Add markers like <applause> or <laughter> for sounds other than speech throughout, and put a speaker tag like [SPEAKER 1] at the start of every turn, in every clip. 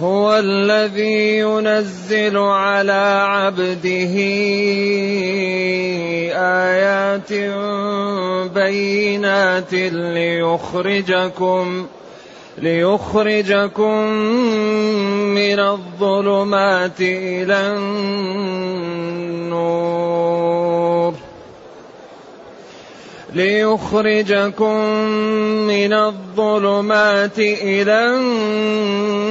[SPEAKER 1] هو الذي ينزل على عبده آيات بينات ليخرجكم ليخرجكم من الظلمات إلى النور. ليخرجكم من الظلمات إلى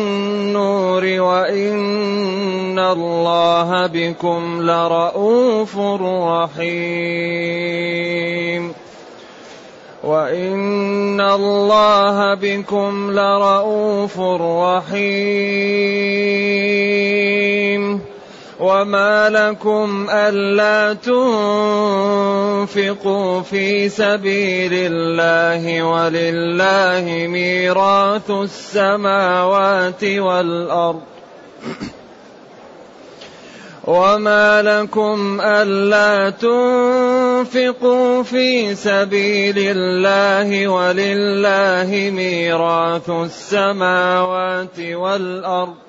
[SPEAKER 1] النور وإن الله بكم لرءوف رحيم. وإن الله بكم لرءوف رحيم. وما لكم ألا تنفقوا في سبيل الله ولله ميراث السماوات والأرض <clears throat> وما لكم ألا تنفقوا في سبيل الله ولله ميراث السماوات والأرض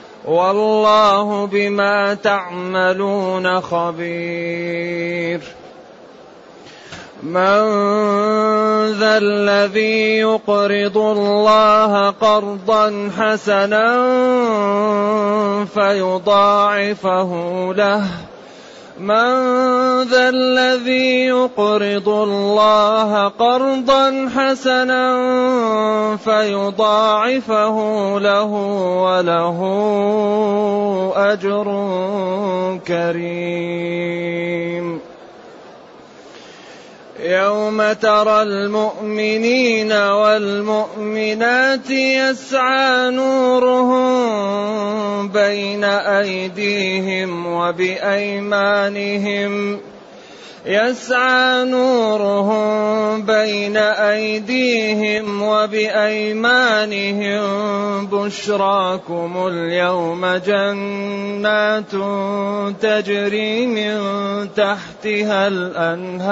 [SPEAKER 1] والله بما تعملون خبير. من ذا الذي يقرض الله قرضا حسنا فيضاعفه له. من ذا الذي يقرض الله قرضا حسنا فيضاعفه له وله أجر كريم. يوم ترى المؤمنين والمؤمنات يسعى نورهم بين أيديهم وبأيمانهم. يسعى نورهم بين أيديهم وبأيمانهم بشراكم اليوم جنات تجري من تحتها الأنهار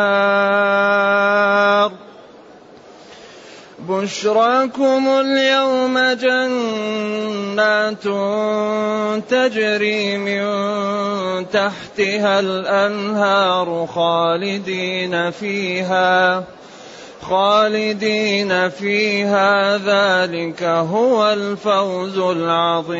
[SPEAKER 1] بشراكم اليوم جنات تجري من تحتها الأنهار خالدين فيها خالدين فيها. ذلك هو الفوز العظيم.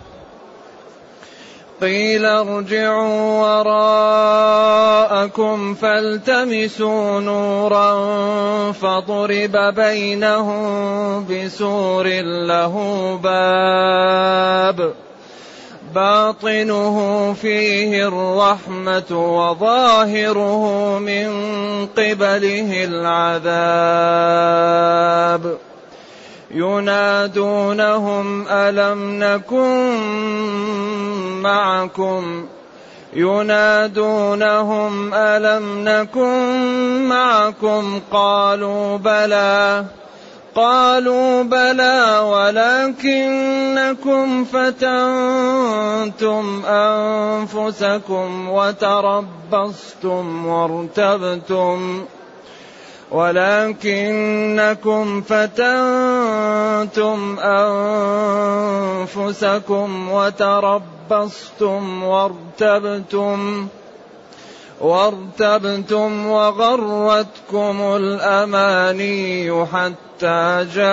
[SPEAKER 1] قيل ارجعوا وراءكم فالتمسوا نورا فضرب بينهم بسور له باب باطنه فيه الرحمة وظاهره من قبله العذاب ينادونهم ألم نكن معكم ينادونهم ألم نكن معكم قالوا بلى قالوا بلى ولكنكم فتنتم أنفسكم وتربصتم وارتبتم ولكنكم فتنتم أنفسكم وتربصتم وارتبتم وارتبتم وغرتكم الأماني حتى جاء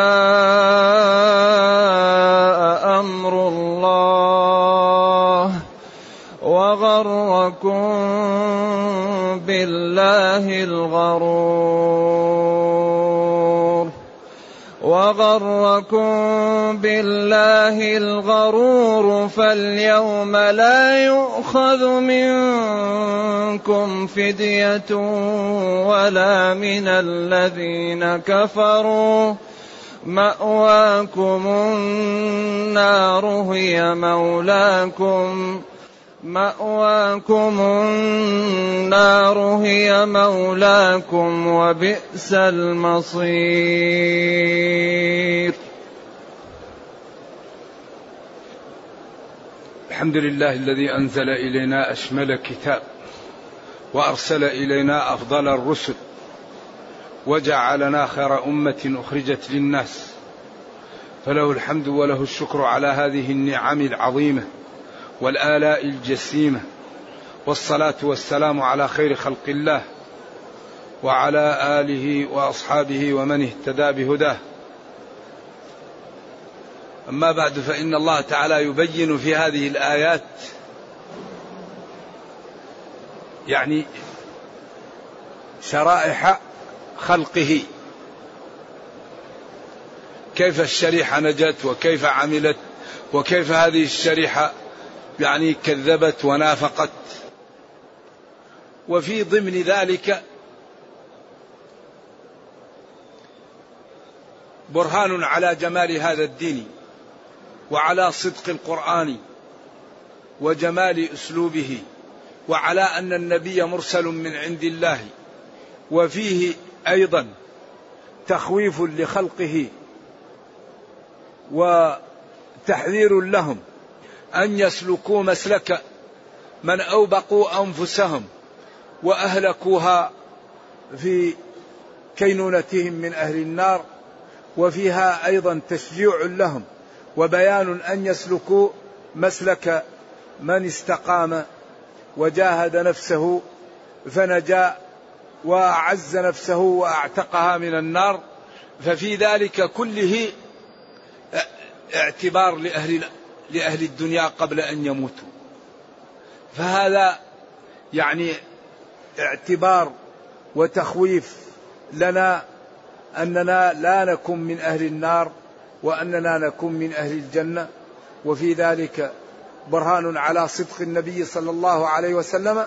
[SPEAKER 1] أمر الله وغركم بالله الغرور. وغركم بالله الغرور فاليوم لا يؤخذ منكم فدية ولا من الذين كفروا. مأواكم النار هي مولاكم. مأواكم النار هي مولاكم وبئس المصير.
[SPEAKER 2] الحمد لله الذي أنزل إلينا أشمل كتاب وأرسل إلينا أفضل الرسل وجعلنا خير أمة أخرجت للناس. فله الحمد وله الشكر على هذه النعم العظيمة. والآلاء الجسيمة والصلاة والسلام على خير خلق الله وعلى آله وأصحابه ومن اهتدى بهداه. أما بعد فإن الله تعالى يبين في هذه الآيات يعني شرائح خلقه. كيف الشريحة نجت وكيف عملت وكيف هذه الشريحة يعني كذبت ونافقت. وفي ضمن ذلك برهان على جمال هذا الدين وعلى صدق القرآن وجمال أسلوبه وعلى أن النبي مرسل من عند الله وفيه أيضا تخويف لخلقه وتحذير لهم أن يسلكوا مسلك من أوبقوا أنفسهم وأهلكوها في كينونتهم من أهل النار وفيها أيضا تشجيع لهم وبيان أن يسلكوا مسلك من استقام وجاهد نفسه فنجا وأعز نفسه وأعتقها من النار ففي ذلك كله اعتبار لأهل لأهل الدنيا قبل أن يموتوا. فهذا يعني اعتبار وتخويف لنا أننا لا نكن من أهل النار وأننا نكون من أهل الجنة. وفي ذلك برهان على صدق النبي صلى الله عليه وسلم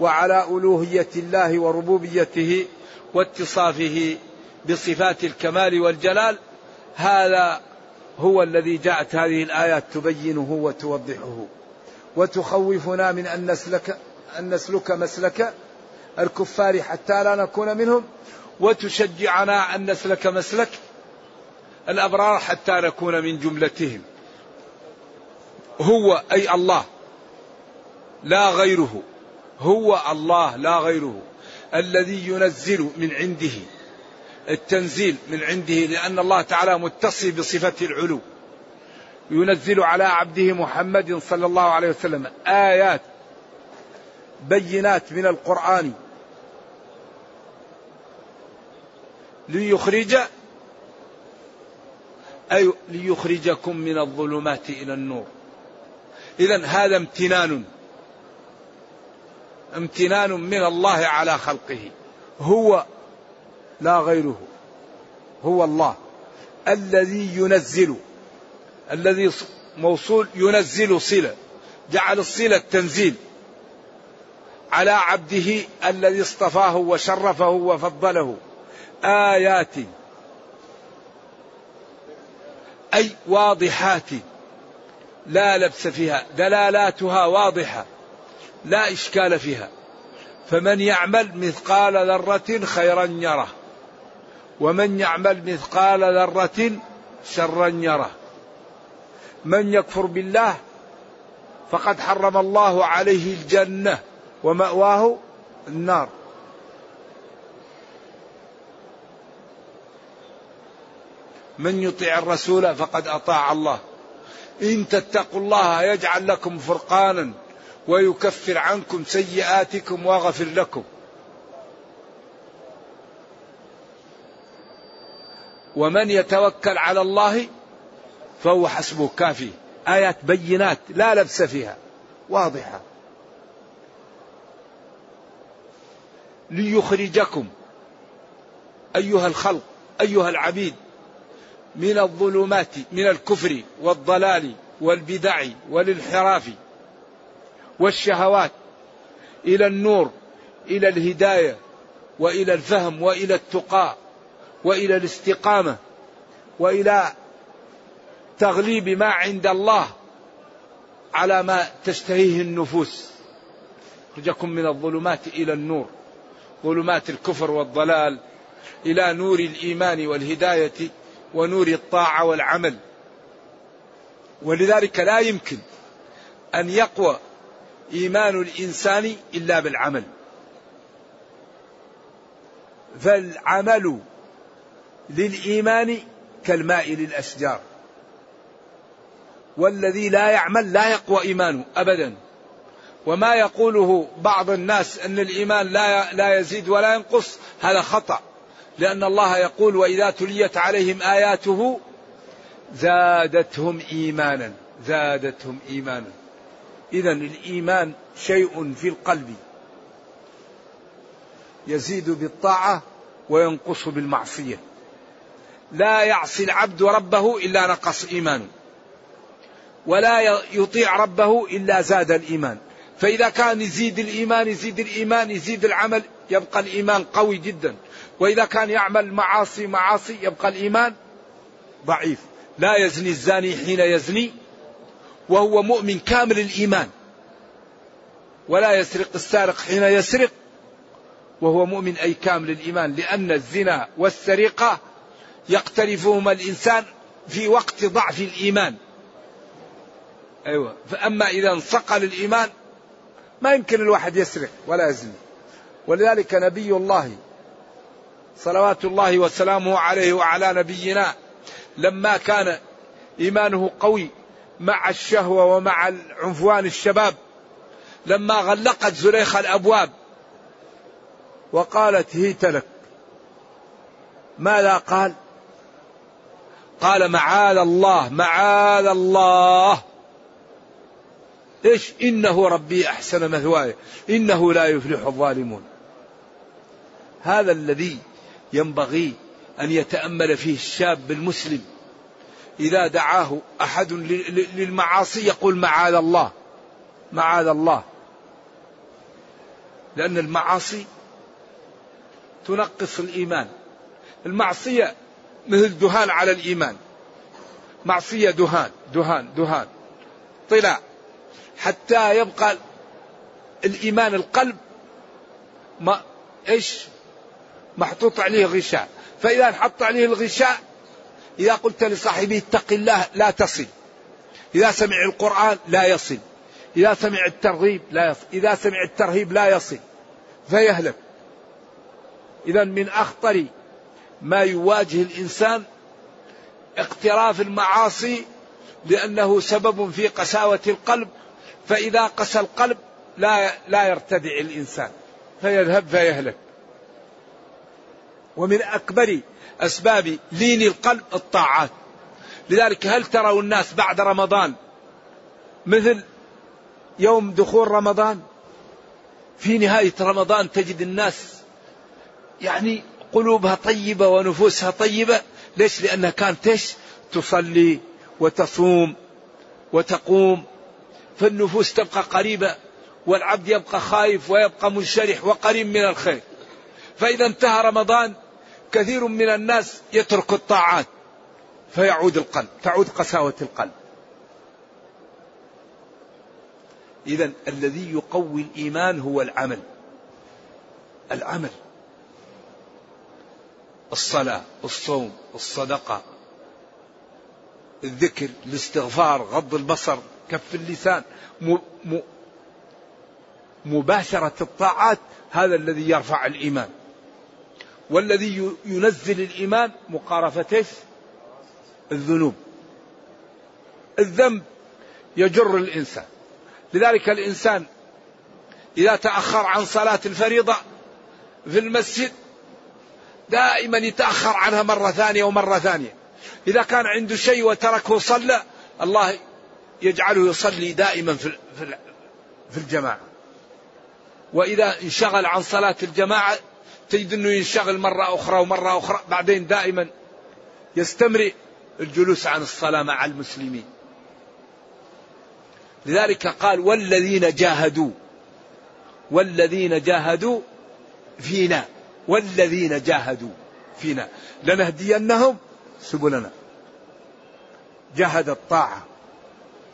[SPEAKER 2] وعلى ألوهية الله وربوبيته واتصافه بصفات الكمال والجلال. هذا هو الذي جاءت هذه الآيات تبينه وتوضحه. وتخوفنا من أن نسلك أن نسلك مسلك الكفار حتى لا نكون منهم. وتشجعنا أن نسلك مسلك الأبرار حتى نكون من جملتهم. هو أي الله لا غيره. هو الله لا غيره. الذي ينزل من عنده. التنزيل من عنده لأن الله تعالى متصل بصفة العلو. ينزل على عبده محمد صلى الله عليه وسلم آيات بينات من القرآن ليخرج أي ليخرجكم من الظلمات إلى النور. إذا هذا امتنان امتنان من الله على خلقه. هو لا غيره. هو الله الذي ينزل الذي موصول ينزل صلة جعل الصلة تنزيل على عبده الذي اصطفاه وشرفه وفضله. آيات أي واضحات لا لبس فيها دلالاتها واضحة لا إشكال فيها. فمن يعمل مثقال ذرة خيرا يره. ومن يعمل مثقال ذرة شرا يره. من يكفر بالله فقد حرم الله عليه الجنة ومأواه النار. من يطيع الرسول فقد أطاع الله. إن تتقوا الله يجعل لكم فرقانا ويكفر عنكم سيئاتكم ويغفر لكم. ومن يتوكل على الله فهو حسبه كافي. آيات بينات لا لبس فيها واضحة. ليخرجكم أيها الخلق أيها العبيد من الظلمات من الكفر والضلال والبدع والانحراف والشهوات إلى النور إلى الهداية وإلى الفهم وإلى التقى وإلى الاستقامة وإلى تغليب ما عند الله على ما تشتهيه النفوس. يخرجكم من الظلمات إلى النور ظلمات الكفر والضلال إلى نور الإيمان والهداية ونور الطاعة والعمل. ولذلك لا يمكن أن يقوى إيمان الإنسان إلا بالعمل. فالعمل للإيمان كالماء للأشجار. والذي لا يعمل لا يقوى إيمانه ابدا. وما يقوله بعض الناس أن الإيمان لا لا يزيد ولا ينقص هذا خطأ. لأن الله يقول وإذا تليت عليهم آياته زادتهم إيمانا زادتهم إيمانا. إذا الإيمان شيء في القلب. يزيد بالطاعة وينقص بالمعصية. لا يعصي العبد ربه إلا نقص إيمانه. ولا يطيع ربه إلا زاد الإيمان. فإذا كان يزيد الإيمان يزيد الإيمان يزيد العمل يبقى الإيمان قوي جدا. وإذا كان يعمل معاصي معاصي يبقى الإيمان ضعيف. لا يزني الزاني حين يزني وهو مؤمن كامل الإيمان. ولا يسرق السارق حين يسرق وهو مؤمن أي كامل الإيمان. لأن الزنا والسرقة يقترفهما الإنسان في وقت ضعف الإيمان. أيوة. فأما إذا انصقل الإيمان ما يمكن الواحد يسرق ولا يزني. ولذلك نبي الله صلوات الله وسلامه عليه وعلى نبينا لما كان إيمانه قوي مع الشهوة ومع عنفوان الشباب لما غلقت زليخه الأبواب وقالت هيت لك. ماذا قال؟ قال معاذ الله معاذ الله. إيش؟ إنه ربي أحسن مثواي. إنه لا يفلح الظالمون. هذا الذي ينبغي أن يتأمل فيه الشاب المسلم. إذا دعاه أحد للمعاصي يقول معاذ الله. معاذ الله. لأن المعاصي تنقص الإيمان. المعصية مثل دهان على الإيمان. معصية دهان دهان دهان. طلع. حتى يبقى الإيمان القلب ما إيش؟ محطوط عليه غشاء فإذا انحط عليه الغشاء إذا قلت لصاحبه اتق الله لا تصل. إذا سمع القرآن لا يصل. إذا سمع الترغيب لا يصل. إذا سمع الترهيب لا يصل. فيهلك. إذا من أخطر ما يواجه الإنسان اقتراف المعاصي لأنه سبب في قساوة القلب فإذا قسى القلب لا لا يرتدع الإنسان فيذهب فيهلك. ومن أكبر أسباب لين القلب الطاعات. لذلك هل تروا الناس بعد رمضان مثل يوم دخول رمضان؟ في نهاية رمضان تجد الناس يعني قلوبها طيبة ونفوسها طيبة. ليش؟ لأنها كانت إيش؟ تصلي وتصوم وتقوم. فالنفوس تبقى قريبة والعبد يبقى خايف ويبقى منشرح وقريب من الخير. فإذا انتهى رمضان كثير من الناس يترك الطاعات فيعود القلب تعود قساوة القلب. إذا الذي يقوي الإيمان هو العمل. العمل. الصلاة الصوم الصدقة الذكر الاستغفار غض البصر كف اللسان مباشرة الطاعات هذا الذي يرفع الإيمان. والذي ينزل الإيمان مقارفة الذنوب. الذنب يجر الإنسان. لذلك الإنسان إذا تأخر عن صلاة الفريضة في المسجد دائما يتأخر عنها مرة ثانية ومرة ثانية. إذا كان عنده شيء وتركه صلى الله يجعله يصلي دائما في في الجماعة. وإذا انشغل عن صلاة الجماعة تجد أنه ينشغل مرة أخرى ومرة أخرى بعدين دائما يستمر الجلوس عن الصلاة مع المسلمين. لذلك قال والذين جاهدوا والذين جاهدوا فينا. والذين جاهدوا فينا. لنهدينهم سبلنا. جاهد الطاعة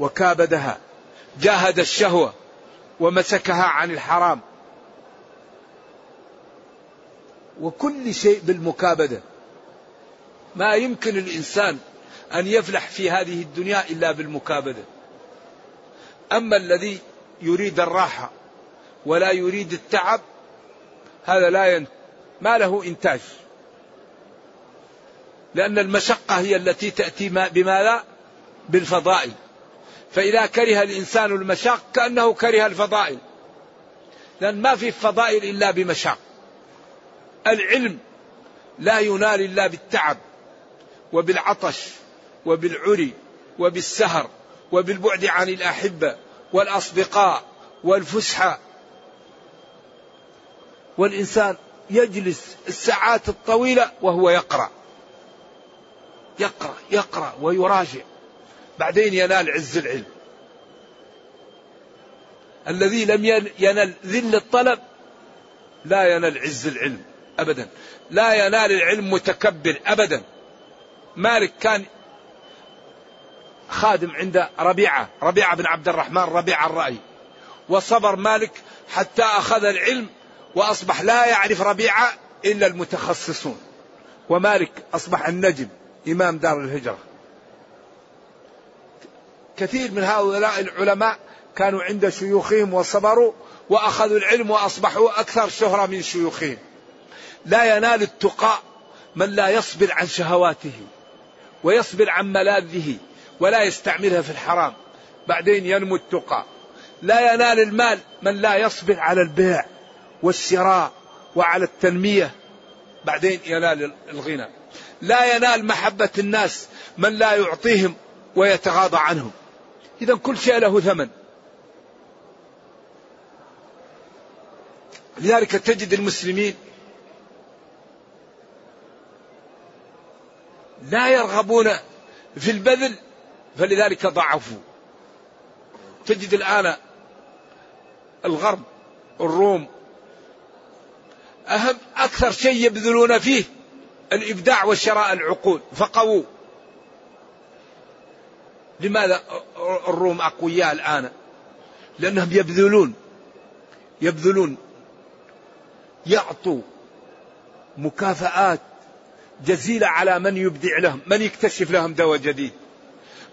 [SPEAKER 2] وكابدها. جاهد الشهوة ومسكها عن الحرام. وكل شيء بالمكابدة. ما يمكن الإنسان أن يفلح في هذه الدنيا إلا بالمكابدة. أما الذي يريد الراحة ولا يريد التعب هذا لا ين... ما له إنتاج. لأن المشقة هي التي تأتي بماذا بالفضائل. فإذا كره الإنسان المشاق كأنه كره الفضائل. لأن ما في فضائل إلا بمشاق. العلم لا ينال إلا بالتعب وبالعطش وبالعري وبالسهر وبالبعد عن الأحبة والأصدقاء والفسحة. والإنسان يجلس الساعات الطويلة وهو يقرأ. يقرأ يقرأ ويراجع. بعدين ينال عز العلم. الذي لم ينل ذل الطلب لا ينال عز العلم أبدا. لا ينال العلم متكبر أبدا. مالك كان خادم عند ربيعة ربيعة بن عبد الرحمن ربيعة الرأي. وصبر مالك حتى أخذ العلم وأصبح لا يعرف ربيعة إلا المتخصصون. ومالك أصبح النجم إمام دار الهجرة. كثير من هؤلاء العلماء كانوا عند شيوخهم وصبروا وأخذوا العلم وأصبحوا أكثر شهرة من شيوخهم. لا ينال التقاء من لا يصبر عن شهواته ويصبر عن ملاذه ولا يستعملها في الحرام. بعدين ينمو التقى لا ينال المال من لا يصبر على البيع. والشراء وعلى التنمية. بعدين ينال الغنى. لا ينال محبة الناس من لا يعطيهم ويتغاضى عنهم. إذا كل شيء له ثمن. لذلك تجد المسلمين لا يرغبون في البذل فلذلك ضعفوا. تجد الآن الغرب الروم أهم أكثر شيء يبذلون فيه الإبداع وشراء العقول فقووا. لماذا الروم أقوياء الآن؟ لأنهم يبذلون يبذلون. يعطوا مكافآت جزيلة على من يبدع لهم من يكتشف لهم دواء جديد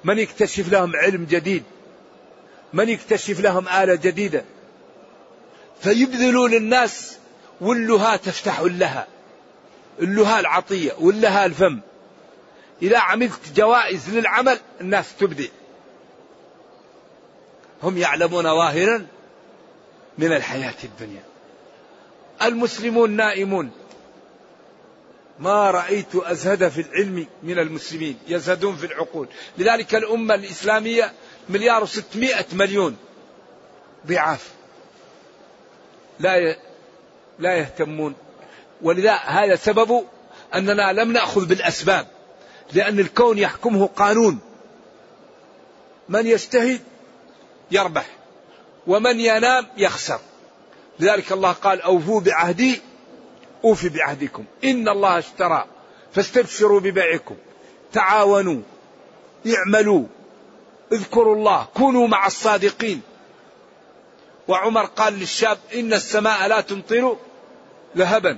[SPEAKER 2] من يكتشف لهم علم جديد من يكتشف لهم آلة جديدة. فيبذلون الناس واللها تفتح لها. اللها العطية واللها الفم. إذا عملت جوائز للعمل الناس تبدع هم يعلمون ظاهرا من الحياة الدنيا. المسلمون نائمون. ما رأيت أزهد في العلم من المسلمين. يزهدون في العقول. لذلك الأمة الإسلامية مليار وستمائة مليون ضعاف. لا لا يهتمون. ولذا هذا سبب أننا لم نأخذ بالأسباب لأن الكون يحكمه قانون. من يجتهد يربح ومن ينام يخسر. لذلك الله قال أوفوا بعهدي أوفي بعهدكم. إن الله اشترى فاستبشروا ببيعكم. تعاونوا اعملوا اذكروا الله كونوا مع الصادقين. وعمر قال للشاب إن السماء لا تمطر ذهبا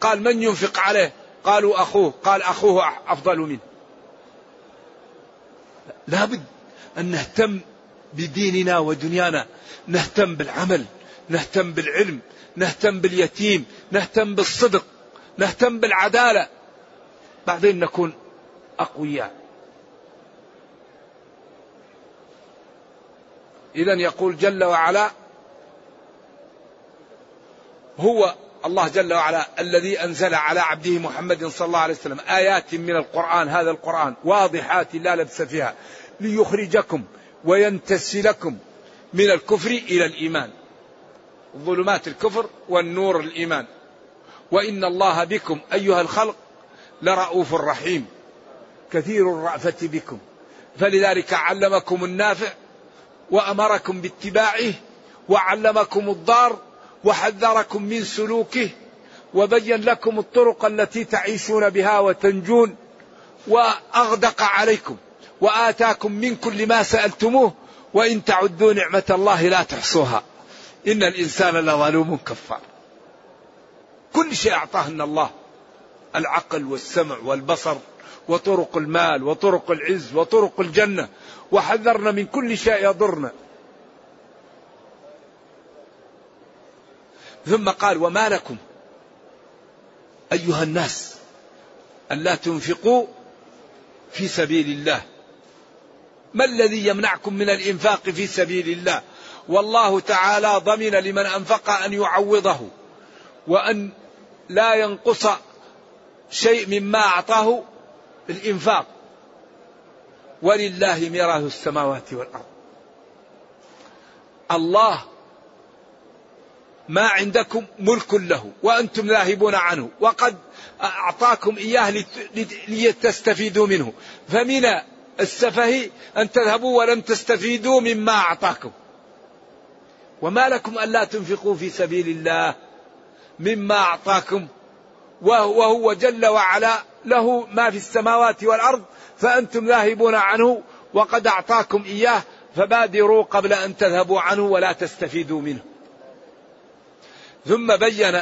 [SPEAKER 2] قال من ينفق عليه؟ قالوا أخوه. قال أخوه أفضل منه. لابد أن نهتم بديننا ودنيانا. نهتم بالعمل. نهتم بالعلم. نهتم باليتيم. نهتم بالصدق. نهتم بالعدالة. بعدين نكون أقوياء. إذا يقول جل وعلا هو الله جل وعلا الذي أنزل على عبده محمد صلى الله عليه وسلم آيات من القرآن هذا القرآن واضحات لا لبس فيها ليخرجكم وينتسلكم من الكفر إلى الإيمان. ظلمات الكفر والنور الإيمان. وإن الله بكم أيها الخلق لرؤوف رحيم كثير الرأفة بكم. فلذلك علمكم النافع وأمركم باتباعه وعلمكم الضار وحذركم من سلوكه وبين لكم الطرق التي تعيشون بها وتنجون وأغدق عليكم وآتاكم من كل ما سألتموه وإن تعدوا نعمة الله لا تحصوها. إن الإنسان لظلوم كفار. كل شيء أعطاهن الله. العقل والسمع والبصر وطرق المال وطرق العز وطرق الجنة. وحذرنا من كل شيء يضرنا ثم قال وما لكم أيها الناس ألا تنفقوا في سبيل الله. ما الذي يمنعكم من الإنفاق في سبيل الله؟ والله تعالى ضمن لمن أنفق أن يعوضه وأن لا ينقص شيء مما أعطاه الإنفاق. ولله ميراث السماوات والأرض. الله ما عندكم ملك له وأنتم ذاهبون عنه وقد أعطاكم إياه لتستفيدوا منه. فمن السفه أن تذهبوا ولم تستفيدوا مما أعطاكم. وما لكم ألا تنفقوا في سبيل الله مما أعطاكم. وهو جل وعلا له ما في السماوات والأرض فأنتم ذاهبون عنه وقد أعطاكم إياه فبادروا قبل أن تذهبوا عنه ولا تستفيدوا منه. ثم بين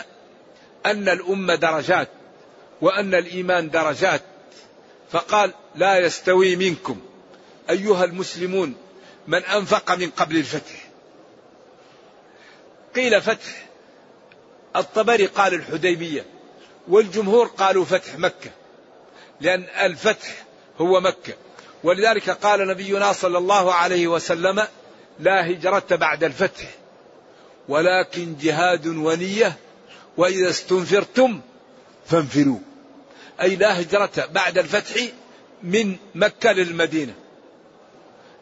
[SPEAKER 2] أن الأمة درجات وأن الإيمان درجات. فقال لا يستوي منكم أيها المسلمون من أنفق من قبل الفتح. قيل فتح. الطبري قال الحديبية والجمهور قالوا فتح مكة لأن الفتح هو مكة. ولذلك قال نبينا صلى الله عليه وسلم لا هجرة بعد الفتح. ولكن جهاد ونية وإذا استنفرتم فانفروا. أي لا هجرة بعد الفتح من مكة للمدينة.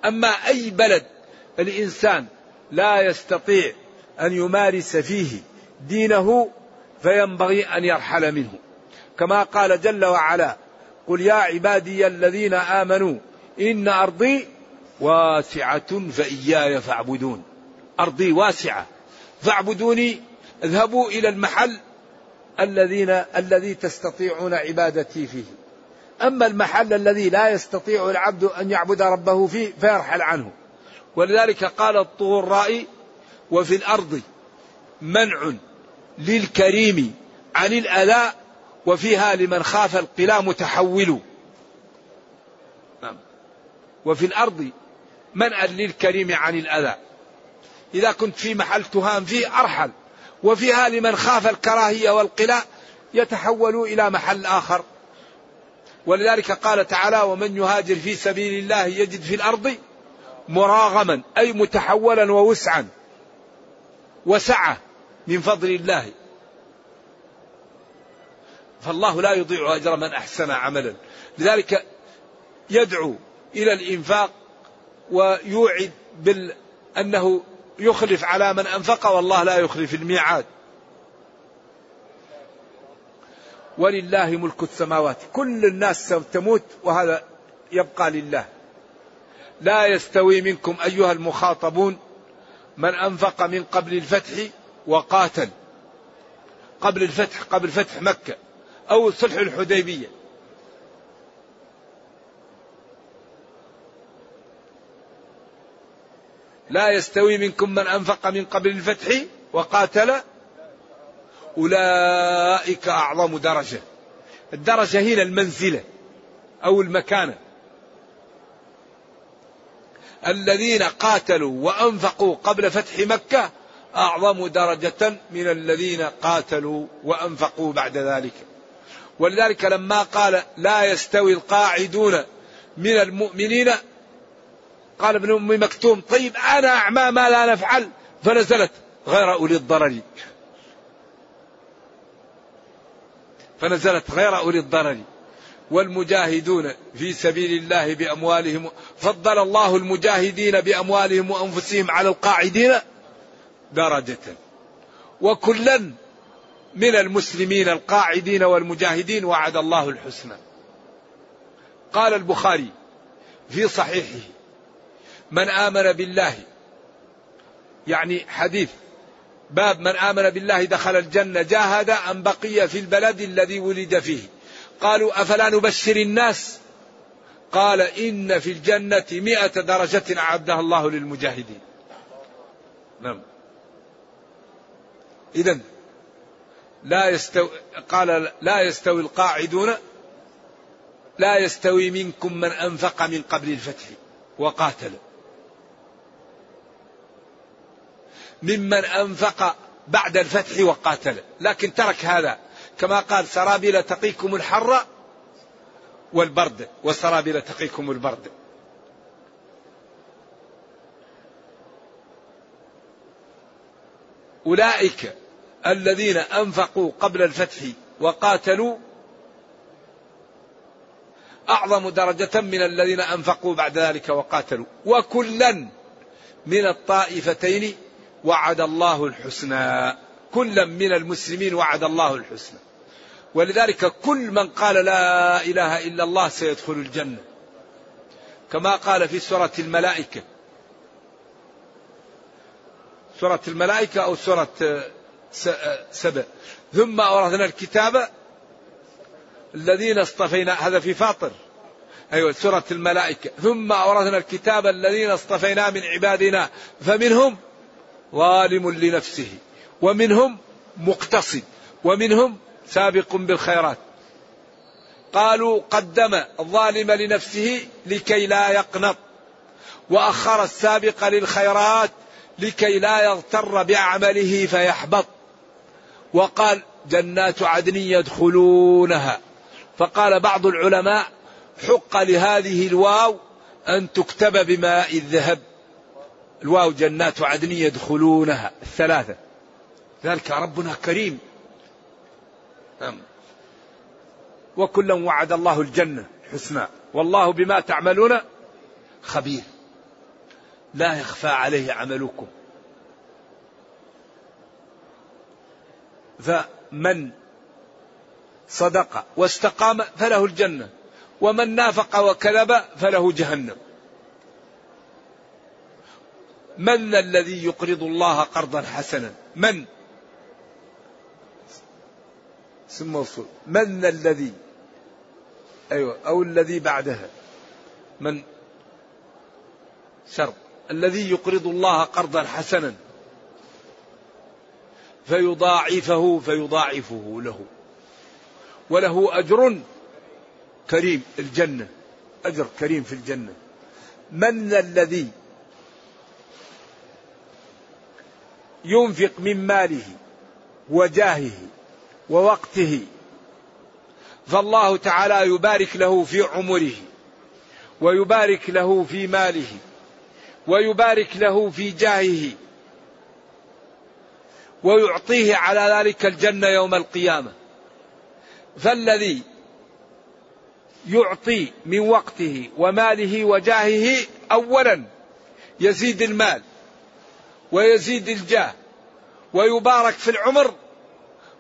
[SPEAKER 2] أما أي بلد الإنسان لا يستطيع أن يمارس فيه دينه فينبغي أن يرحل منه. كما قال جل وعلا قل يا عبادي الذين آمنوا إن أرضي واسعة فإياي فاعبدون. أرضي واسعة. فاعبدوني اذهبوا إلى المحل الذين الذي تستطيعون عبادتي فيه. أما المحل الذي لا يستطيع العبد أن يعبد ربه فيه فيرحل عنه. ولذلك قال الطغراء وفي الأرض منع للكريم عن الأذى وفيها لمن خاف القلا متحول. وفي الأرض منع للكريم عن الأذى. إذا كنت في محل تهام فيه أرحل وفيها لمن خاف الكراهية والقلاء يتحول إلى محل آخر. ولذلك قال تعالى ومن يهاجر في سبيل الله يجد في الأرض مراغما أي متحولا ووسعا وسعة من فضل الله. فالله لا يضيع أجر من أحسن عملا. لذلك يدعو إلى الإنفاق ويوعد بال أنه يخلف على من أنفق والله لا يخلف الميعاد. ولله ملك السماوات. كل الناس تموت وهذا يبقى لله. لا يستوي منكم أيها المخاطبون من أنفق من قبل الفتح وقاتل. قبل الفتح قبل فتح مكة أو صلح الحديبية. لا يستوي منكم من أنفق من قبل الفتح وقاتل. أولئك أعظم درجة. الدرجة هنا المنزلة أو المكانة. الذين قاتلوا وأنفقوا قبل فتح مكة أعظم درجة من الذين قاتلوا وأنفقوا بعد ذلك. ولذلك لما قال لا يستوي القاعدون من المؤمنين قال ابن أم مكتوم طيب أنا أعمى ما لا نفعل فنزلت غير أولي الضرر. فنزلت غير أولي الضرر. والمجاهدون في سبيل الله بأموالهم فضل الله المجاهدين بأموالهم وأنفسهم على القاعدين درجة. وكلا من المسلمين القاعدين والمجاهدين وعد الله الحسنى. قال البخاري في صحيحه من آمن بالله. يعني حديث. باب من آمن بالله دخل الجنة جاهد أن بقي في البلد الذي ولد فيه. قالوا أفلا نبشر الناس؟ قال إن في الجنة مئة درجة أعدها الله للمجاهدين. نعم. إذا لا يستوي قال لا يستوي القاعدون لا يستوي منكم من أنفق من قبل الفتح وقاتل. ممن أنفق بعد الفتح وقاتل. لكن ترك هذا. كما قال سرابيل تقيكم الحر والبرد وسرابيل تقيكم البرد. أولئك الذين أنفقوا قبل الفتح وقاتلوا أعظم درجة من الذين أنفقوا بعد ذلك وقاتلوا. وكلا من الطائفتين وعد الله الحسنى. كلا من المسلمين وعد الله الحسنى. ولذلك كل من قال لا إله إلا الله سيدخل الجنة. كما قال في سورة الملائكة. سورة الملائكة أو سورة سبع ثم أورثنا الكتاب الذين اصطفينا. هذا في فاطر. أيوة سورة الملائكة. ثم أورثنا الكتاب الذين اصطفينا من عبادنا. فمنهم ظالم لنفسه. ومنهم مقتصد ومنهم سابق بالخيرات. قالوا قدم الظالم لنفسه لكي لا يقنط وأخر السابق للخيرات لكي لا يغتر بعمله فيحبط. وقال جنات عدن يدخلونها. فقال بعض العلماء حق لهذه الواو أن تكتب بماء الذهب. الواو جنات عدن يدخلونها. الثلاثة. ذلك ربنا كريم. نعم. وكلا وعد الله الجنة حسنا والله بما تعملون خبير. لا يخفى عليه عملكم. فمن صدق واستقام فله الجنة. ومن نافق وكذب فله جهنم. من الذي يقرض الله قرضا حسنا؟ من؟ اسم موصول. من الذي؟ أيوة أو الذي بعدها. من؟ شرط. الذي يقرض الله قرضا حسنا. فيضاعفه فيضاعفه له. وله أجر كريم الجنة. أجر كريم في الجنة. من الذي ينفق من ماله وجاهه ووقته. فالله تعالى يبارك له في عمره ويبارك له في ماله ويبارك له في جاهه ويعطيه على ذلك الجنة يوم القيامة. فالذي يعطي من وقته وماله وجاهه اولا يزيد المال. ويزيد الجاه ويبارك في العمر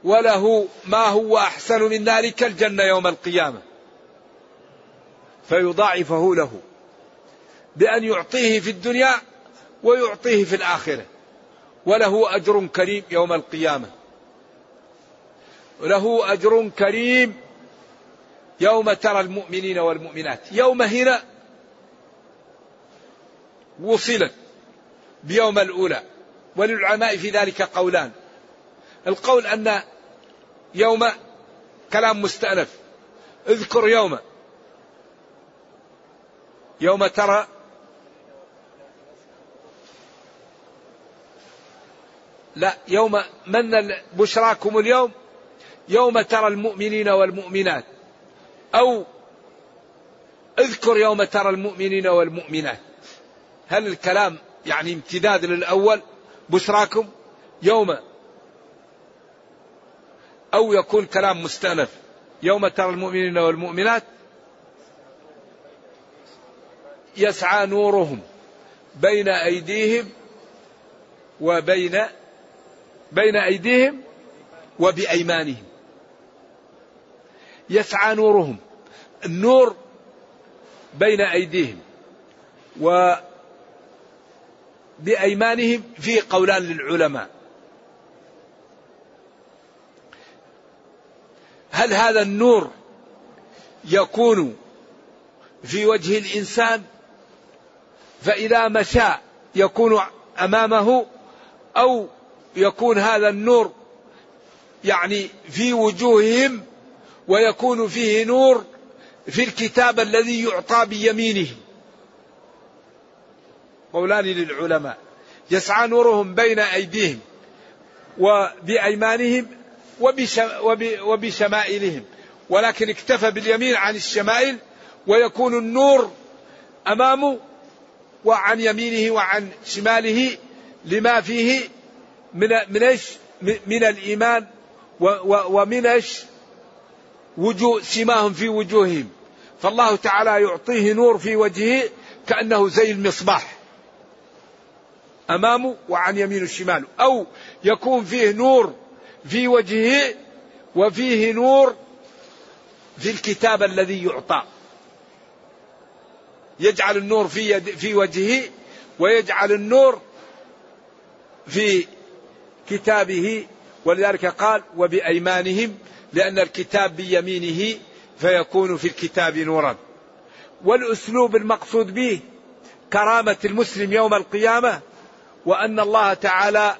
[SPEAKER 2] وله ما هو أحسن من ذلك الجنة يوم القيامة. فيضاعفه له بأن يعطيه في الدنيا ويعطيه في الآخرة. وله أجر كريم يوم القيامة. له أجر كريم يوم ترى المؤمنين والمؤمنات. يوم هنا وصلت بيوم الأولى. وللعلماء في ذلك قولان. القول أن يوم كلام مستأنف. اذكر يوم. يوم ترى لا يوم من بشراكم اليوم؟ يوم ترى المؤمنين والمؤمنات. أو اذكر يوم ترى المؤمنين والمؤمنات. هل الكلام يعني امتداد للأول بشراكم يوم أو يكون كلام مستأنف. يوم ترى المؤمنين والمؤمنات يسعى نورهم بين أيديهم وبين بين أيديهم وبأيمانهم. يسعى نورهم. النور بين أيديهم و بأيمانهم في قولان للعلماء. هل هذا النور يكون في وجه الإنسان؟ فإذا مشى يكون أمامه أو يكون هذا النور يعني في وجوههم ويكون فيه نور في الكتاب الذي يعطى بيمينه قولان للعلماء يسعى نورهم بين أيديهم وبأيمانهم وبشمائلهم ولكن اكتفى باليمين عن الشمائل ويكون النور أمامه وعن يمينه وعن شماله لما فيه من من إيش؟ من الإيمان ومن إيش؟ وجوه سماهم في وجوههم فالله تعالى يعطيه نور في وجهه كأنه زي المصباح امامه وعن يمينه الشمال. أو يكون فيه نور في وجهه وفيه نور في الكتاب الذي يعطى. يجعل النور في يد في وجهه ويجعل النور في كتابه. ولذلك قال وبأيمانهم لأن الكتاب بيمينه فيكون في الكتاب نورا. والأسلوب المقصود به كرامة المسلم يوم القيامة وأن الله تعالى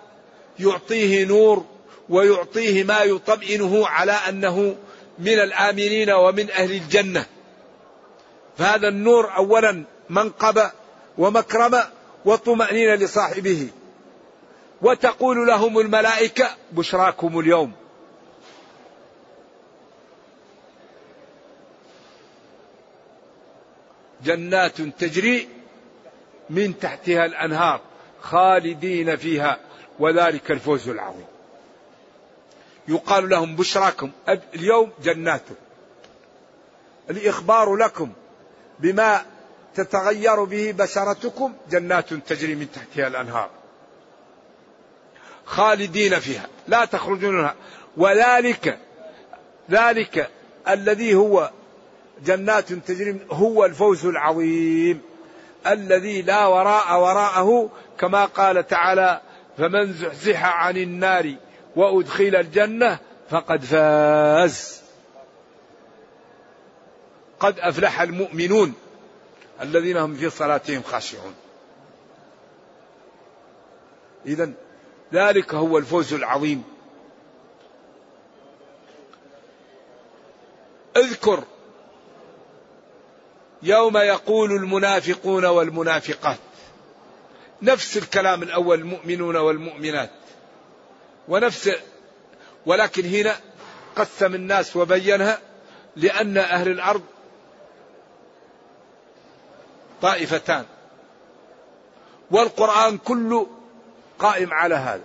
[SPEAKER 2] يعطيه نور ويعطيه ما يطمئنه على أنه من الآمنين ومن أهل الجنة. فهذا النور أولا منقبة ومكرمة وطمأنينة لصاحبه. وتقول لهم الملائكة بشراكم اليوم. جنات تجري من تحتها الأنهار. خالدين فيها وذلك الفوز العظيم. يقال لهم بشراكم. اليوم جنات. الإخبار لكم بما تتغير به بشرتكم جنات تجري من تحتها الأنهار. خالدين فيها. لا تخرجون منها. وذلك ذلك الذي هو جنات تجري هو الفوز العظيم. الذي لا وراء وراءه كما قال تعالى فمن زحزح عن النار وأدخل الجنة فقد فاز. قد أفلح المؤمنون الذين هم في صلاتهم خاشعون. اذا ذلك هو الفوز العظيم. اذكر يوم يقول المنافقون والمنافقات. نفس الكلام الأول المؤمنون والمؤمنات. ونفس ولكن هنا قسم الناس وبينها لأن أهل الأرض طائفتان. والقرآن كله قائم على هذا.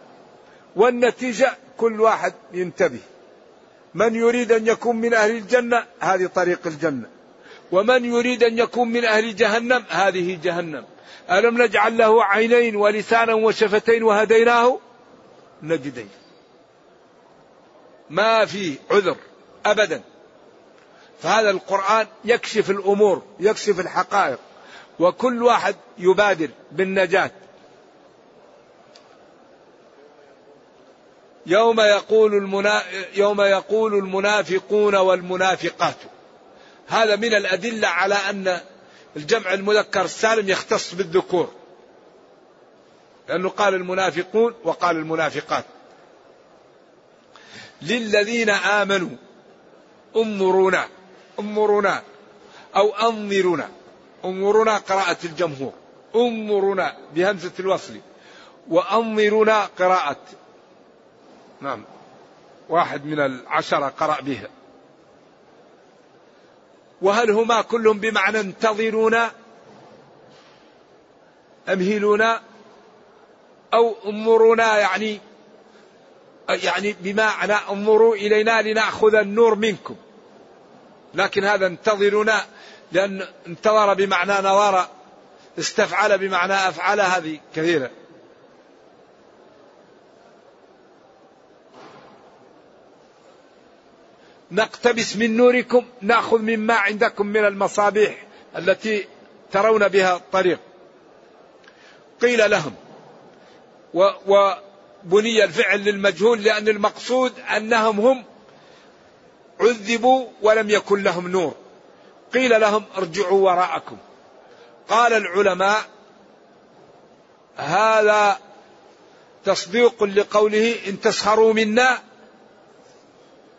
[SPEAKER 2] والنتيجة كل واحد ينتبه. من يريد أن يكون من أهل الجنة هذه طريق الجنة. ومن يريد أن يكون من أهل جهنم هذه جهنم. ألم نجعل له عينين ولسانا وشفتين وهديناه؟ نجدين. ما في عذر أبدا. فهذا القرآن يكشف الأمور يكشف الحقائق. وكل واحد يبادر بالنجاة. يوم يقول. يوم يقول المنافقون والمنافقات. هذا من الأدلة على أن الجمع المذكر السالم يختص بالذكور. لأنه قال المنافقون وقال المنافقات. للذين آمنوا انظرونا انظرونا أو أنظرونا. انظرونا قراءة الجمهور. انظرونا بهمزة الوصل. وأنظرونا قراءة. نعم. واحد من العشرة قرأ بها. وهل هما كلهم بمعنى انتظرونا أمهلونا أو انظرونا يعني يعني بمعنى انظروا إلينا لنأخذ النور منكم. لكن هذا انتظرونا لأن انتظر بمعنى نظر استفعل بمعنى أفعل هذه كثيرة. نقتبس من نوركم ناخذ مما عندكم من المصابيح التي ترون بها الطريق. قيل لهم وبني الفعل للمجهول لأن المقصود أنهم هم عذبوا ولم يكن لهم نور. قيل لهم ارجعوا وراءكم. قال العلماء هذا تصديق لقوله إن تسخروا منا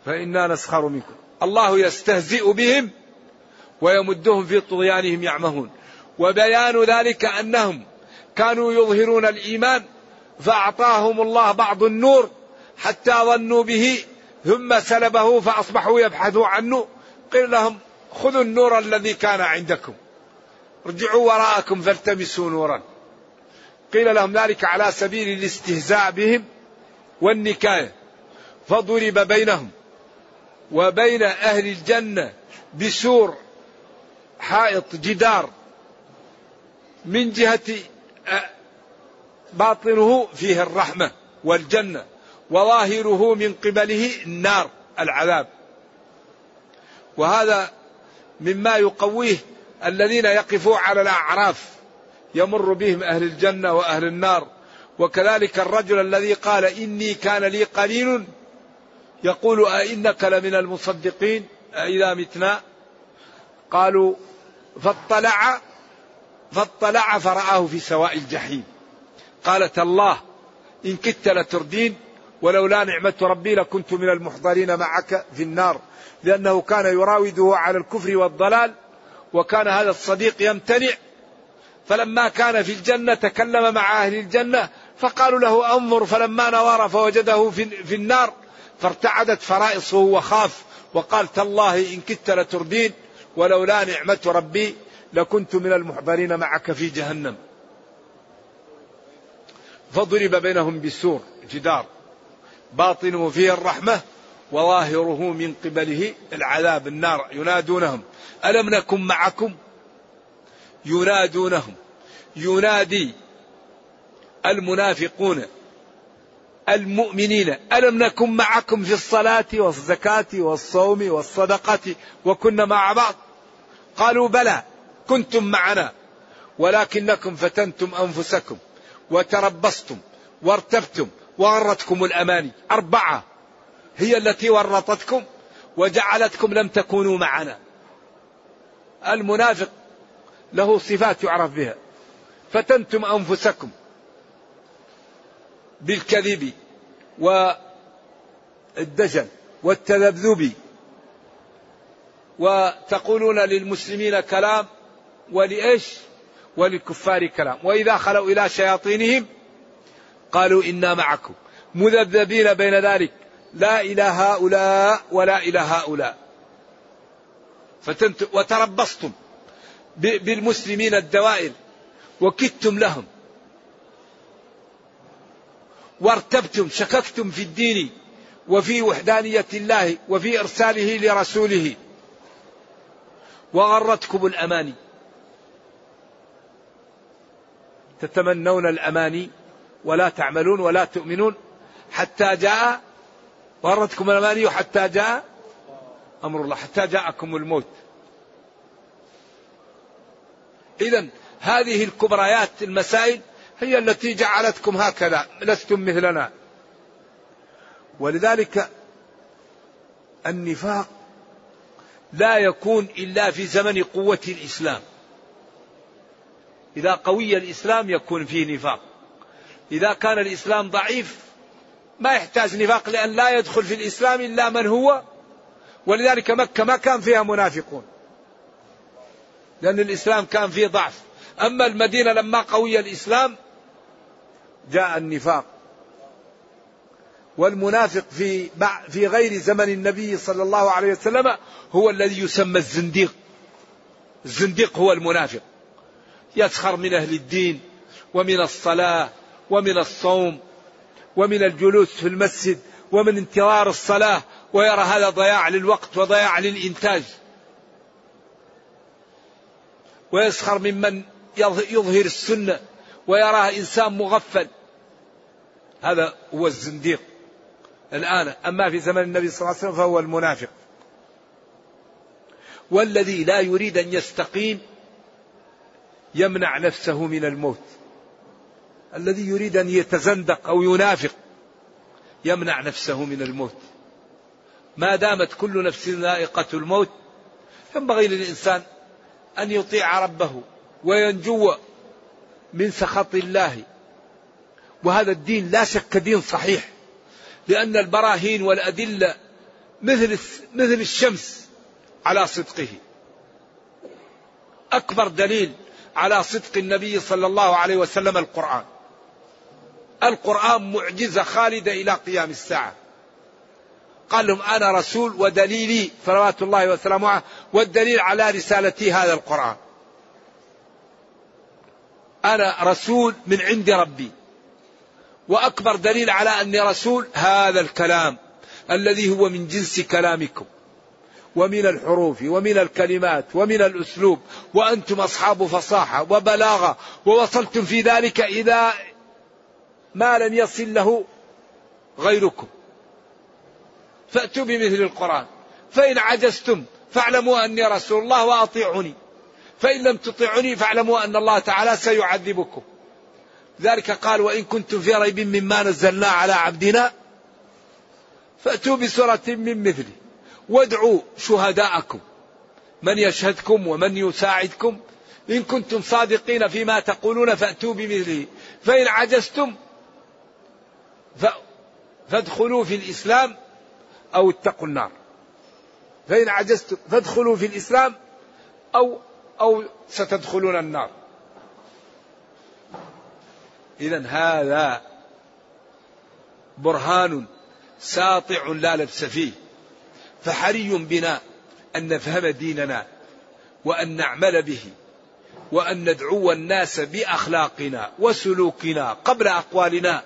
[SPEAKER 2] فإنا نسخر منكم. الله يستهزئ بهم ويمدهم في طغيانهم يعمهون. وبيان ذلك أنهم كانوا يظهرون الإيمان فأعطاهم الله بعض النور حتى ظنوا به ثم سلبه فأصبحوا يبحثوا عنه. قيل لهم خذوا النور الذي كان عندكم. ارجعوا وراءكم فالتمسوا نورا. قيل لهم ذلك على سبيل الاستهزاء بهم والنكايه فضرب بينهم. وبين أهل الجنة بسور حائط جدار من جهة باطنه فيه الرحمة والجنة وظاهره من قبله النار العذاب. وهذا مما يقويه الذين يقفوا على الأعراف يمر بهم أهل الجنة وأهل النار. وكذلك الرجل الذي قال إني كان لي قليل يقول أئنك لمن المصدقين أئذا متنا؟ قالوا فاطلع فاطلع فرآه في سواء الجحيم. قالت الله إن كدت لتردين ولولا نعمة ربي لكنت من المحضرين معك في النار لأنه كان يراوده على الكفر والضلال وكان هذا الصديق يمتنع. فلما كان في الجنة تكلم مع أهل الجنة فقالوا له أنظر فلما نظر فوجده في النار. فارتعدت فرائصه وخاف وقال تالله إن كدت لتردين ولولا نعمة ربي لكنت من المحضرين معك في جهنم. فضرب بينهم بسور جدار باطنه فيه الرحمة وظاهره من قبله العذاب النار ينادونهم. ألم نكن معكم؟ ينادونهم. ينادي المنافقون. المؤمنين ألم نكن معكم في الصلاة والزكاة والصوم والصدقة وكنا مع بعض؟ قالوا بلى كنتم معنا ولكنكم فتنتم أنفسكم وتربصتم وارتبتم وغرتكم الأماني. أربعة هي التي ورطتكم وجعلتكم لم تكونوا معنا. المنافق له صفات يعرف بها. فتنتم أنفسكم بالكذب والدجل والتذبذب وتقولون للمسلمين كلام ولإيش؟ وللكفار كلام. وإذا خلوا إلى شياطينهم قالوا إنا معكم. مذبذبين بين ذلك. لا إلى هؤلاء ولا إلى هؤلاء. فتنت وتربصتم بالمسلمين الدوائر. وكدتم لهم. وارتبتم شككتم في الدين وفي وحدانية الله وفي إرساله لرسوله. وغرتكم الأماني. تتمنون الأماني ولا تعملون ولا تؤمنون حتى جاء غرتكم الأماني حتى جاء أمر الله حتى جاءكم الموت. إذا هذه الكبريات المسائل هي التي جعلتكم هكذا لستم مثلنا. ولذلك النفاق لا يكون إلا في زمن قوة الإسلام. إذا قوي الإسلام يكون فيه نفاق. إذا كان الإسلام ضعيف ما يحتاج نفاق لأن لا يدخل في الإسلام إلا من هو. ولذلك مكة ما كان فيها منافقون. لأن الإسلام كان فيه ضعف. أما المدينة لما قوي الإسلام جاء النفاق. والمنافق في في غير زمن النبي صلى الله عليه وسلم هو الذي يسمى الزنديق. الزنديق هو المنافق. يسخر من أهل الدين ومن الصلاة ومن الصوم ومن الجلوس في المسجد ومن انتظار الصلاة ويرى هذا ضياع للوقت وضياع للإنتاج. ويسخر ممن يظهر السنة. ويراه إنسان مغفل. هذا هو الزنديق. الآن أما في زمن النبي صلى الله عليه وسلم فهو المنافق. والذي لا يريد أن يستقيم يمنع نفسه من الموت. الذي يريد أن يتزندق أو ينافق يمنع نفسه من الموت. ما دامت كل نفس ذائقة الموت ينبغي للإنسان أن يطيع ربه وينجو من سخط الله. وهذا الدين لا شك دين صحيح. لأن البراهين والأدلة مثل مثل الشمس على صدقه. أكبر دليل على صدق النبي صلى الله عليه وسلم القرآن. القرآن معجزة خالدة إلى قيام الساعة. قال لهم أنا رسول ودليلي صلوات الله وسلامه والدليل على رسالتي هذا القرآن. أنا رسول من عند ربي. وأكبر دليل على أني رسول هذا الكلام الذي هو من جنس كلامكم. ومن الحروف ومن الكلمات ومن الأسلوب وأنتم أصحاب فصاحة وبلاغة ووصلتم في ذلك إذا ما لم يصل له غيركم. فأتوا بمثل القرآن. فإن عجزتم فاعلموا أني رسول الله وأطيعوني. فإن لم تطيعوني فاعلموا أن الله تعالى سيعذبكم. ذلك قال وإن كنتم في ريب مما نزلنا على عبدنا فأتوا بسورة من مثله. وادعوا شهداءكم. من يشهدكم ومن يساعدكم. إن كنتم صادقين فيما تقولون فأتوا بمثله. فإن عجزتم فادخلوا في الإسلام أو اتقوا النار. فإن عجزتم فادخلوا في الإسلام أو أو ستدخلون النار. إذا هذا برهان ساطع لا لبس فيه فحري بنا أن نفهم ديننا وأن نعمل به وأن ندعو الناس بأخلاقنا وسلوكنا قبل أقوالنا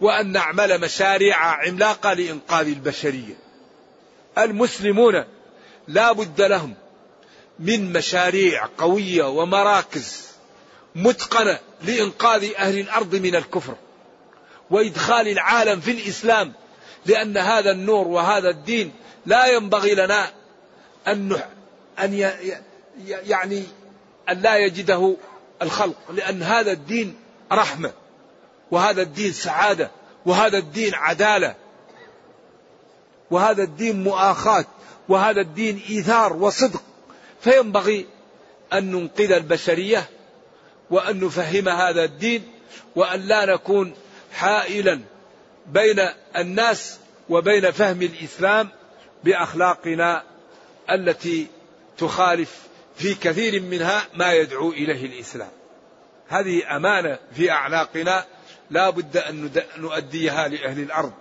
[SPEAKER 2] وأن نعمل مشاريع عملاقة لإنقاذ البشرية. المسلمون لا بد لهم من مشاريع قوية ومراكز متقنة لإنقاذ أهل الأرض من الكفر وإدخال العالم في الإسلام لأن هذا النور وهذا الدين لا ينبغي لنا أن أن يعني أن لا يجده الخلق لأن هذا الدين رحمة وهذا الدين سعادة وهذا الدين عدالة وهذا الدين مؤاخاة وهذا الدين إيثار وصدق. فينبغي أن ننقذ البشرية وأن نفهم هذا الدين وأن لا نكون حائلا بين الناس وبين فهم الإسلام بأخلاقنا التي تخالف في كثير منها ما يدعو إليه الإسلام. هذه أمانة في أعناقنا لا بد أن نؤديها لأهل الأرض.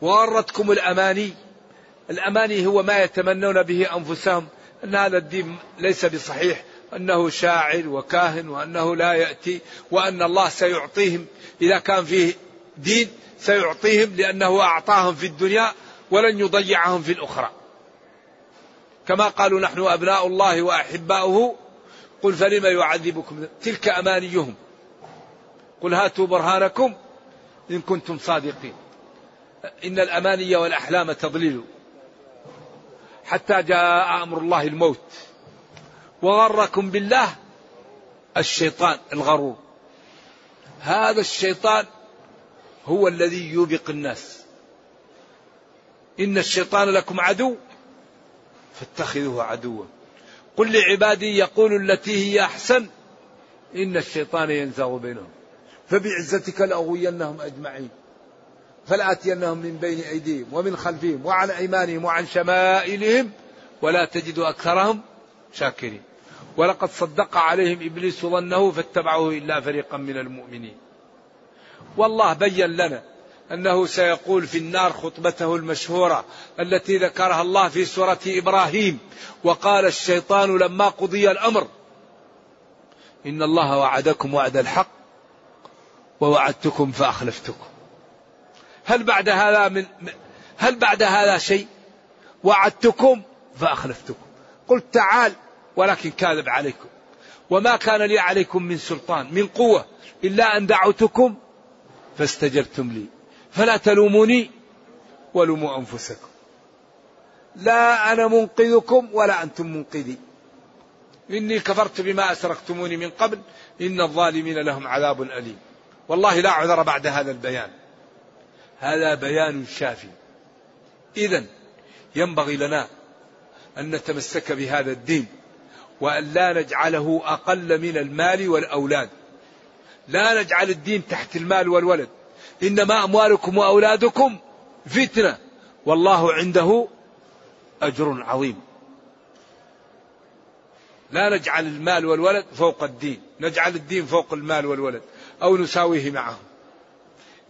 [SPEAKER 2] وغرتكم الأماني الأماني هو ما يتمنون به أنفسهم. أن هذا الدين ليس بصحيح. أنه شاعر وكاهن وأنه لا يأتي وأن الله سيعطيهم. إذا كان فيه دين سيعطيهم لأنه أعطاهم في الدنيا ولن يضيعهم في الأخرى. كما قالوا نحن أبناء الله وأحباؤه. قل فلم يعذبكم؟ تلك أمانيهم. قل هاتوا برهانكم إن كنتم صادقين. إن الأماني والأحلام تضليل. حتى جاء أمر الله الموت. وغركم بالله الشيطان الغرور. هذا الشيطان هو الذي يوبق الناس. إن الشيطان لكم عدو فاتخذوه عدوا. قل لعبادي يقول التي هي أحسن إن الشيطان ينزغ بينهم. فبعزتك لأغوينهم أجمعين. فلآتينهم من بين أيديهم ومن خلفهم وعن أيمانهم وعن شمائلهم ولا تجد أكثرهم شاكرين. ولقد صدق عليهم إبليس ظنه فاتبعوه إلا فريقا من المؤمنين. والله بين لنا أنه سيقول في النار خطبته المشهورة التي ذكرها الله في سورة إبراهيم. وقال الشيطان لما قضي الأمر إن الله وعدكم وعد الحق ووعدتكم فأخلفتكم. هل بعد هذا من هل بعد هذا شيء؟ وعدتكم فأخلفتكم. قلت تعال ولكن كاذب عليكم. وما كان لي عليكم من سلطان من قوة إلا أن دعوتكم فاستجبتم لي. فلا تلوموني ولوموا أنفسكم. لا أنا منقذكم ولا أنتم منقذي. إني كفرت بما أسرقتموني من قبل إن الظالمين لهم عذاب أليم. والله لا عذر بعد هذا البيان. هذا بيان شافي. إذا ينبغي لنا أن نتمسك بهذا الدين وأن لا نجعله أقل من المال والأولاد. لا نجعل الدين تحت المال والولد. إنما أموالكم وأولادكم فتنة. والله عنده أجر عظيم. لا نجعل المال والولد فوق الدين. نجعل الدين فوق المال والولد. أو نساويه معه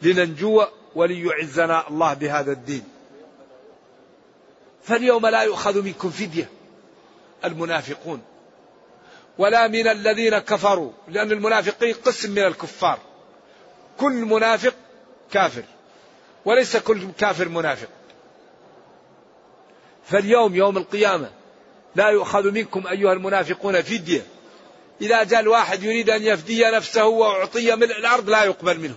[SPEAKER 2] لننجو وليعزنا الله بهذا الدين. فاليوم لا يؤخذ منكم فدية المنافقون. ولا من الذين كفروا لأن المنافقين قسم من الكفار. كل منافق كافر وليس كل كافر منافق. فاليوم يوم القيامة لا يؤخذ منكم أيها المنافقون فدية. إذا جاء الواحد يريد أن يفدي نفسه وأعطي ملء الأرض لا يقبل منه.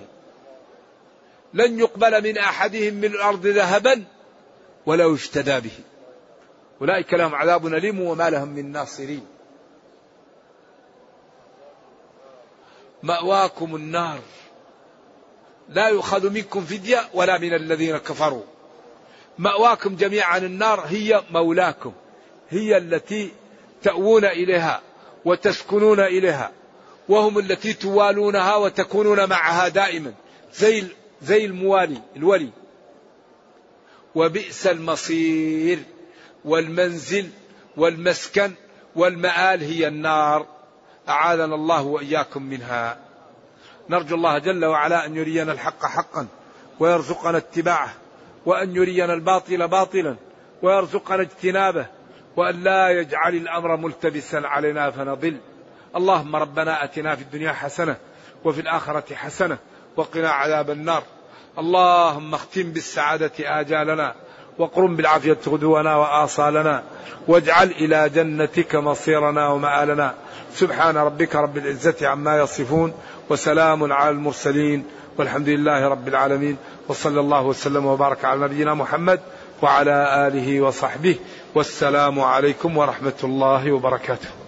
[SPEAKER 2] لن يقبل من أحدهم من الأرض ذهبا ولو اشتدى به. أولئك لهم عذاب أليم وما لهم من ناصرين. مأواكم النار. لا يؤخذ منكم فدية ولا من الذين كفروا. مأواكم جميعا النار هي مولاكم. هي التي تأوون إليها وتسكنون إليها. وهم التي توالونها وتكونون معها دائما. زي زي الموالي الولي. وبئس المصير والمنزل والمسكن والمآل هي النار. أعاذنا الله وإياكم منها. نرجو الله جل وعلا أن يرينا الحق حقا ويرزقنا اتباعه وأن يرينا الباطل باطلا ويرزقنا اجتنابه وأن لا يجعل الأمر ملتبسا علينا فنضل. اللهم ربنا أتنا في الدنيا حسنة وفي الآخرة حسنة وقنا عذاب النار. اللهم اختم بالسعادة آجالنا وقرم بالعافية غدونا وآصالنا واجعل إلى جنتك مصيرنا ومآلنا. سبحان ربك رب العزة عما يصفون وسلام على المرسلين والحمد لله رب العالمين وصلى الله وسلم وبارك على نبينا محمد وعلى آله وصحبه والسلام عليكم ورحمة الله وبركاته.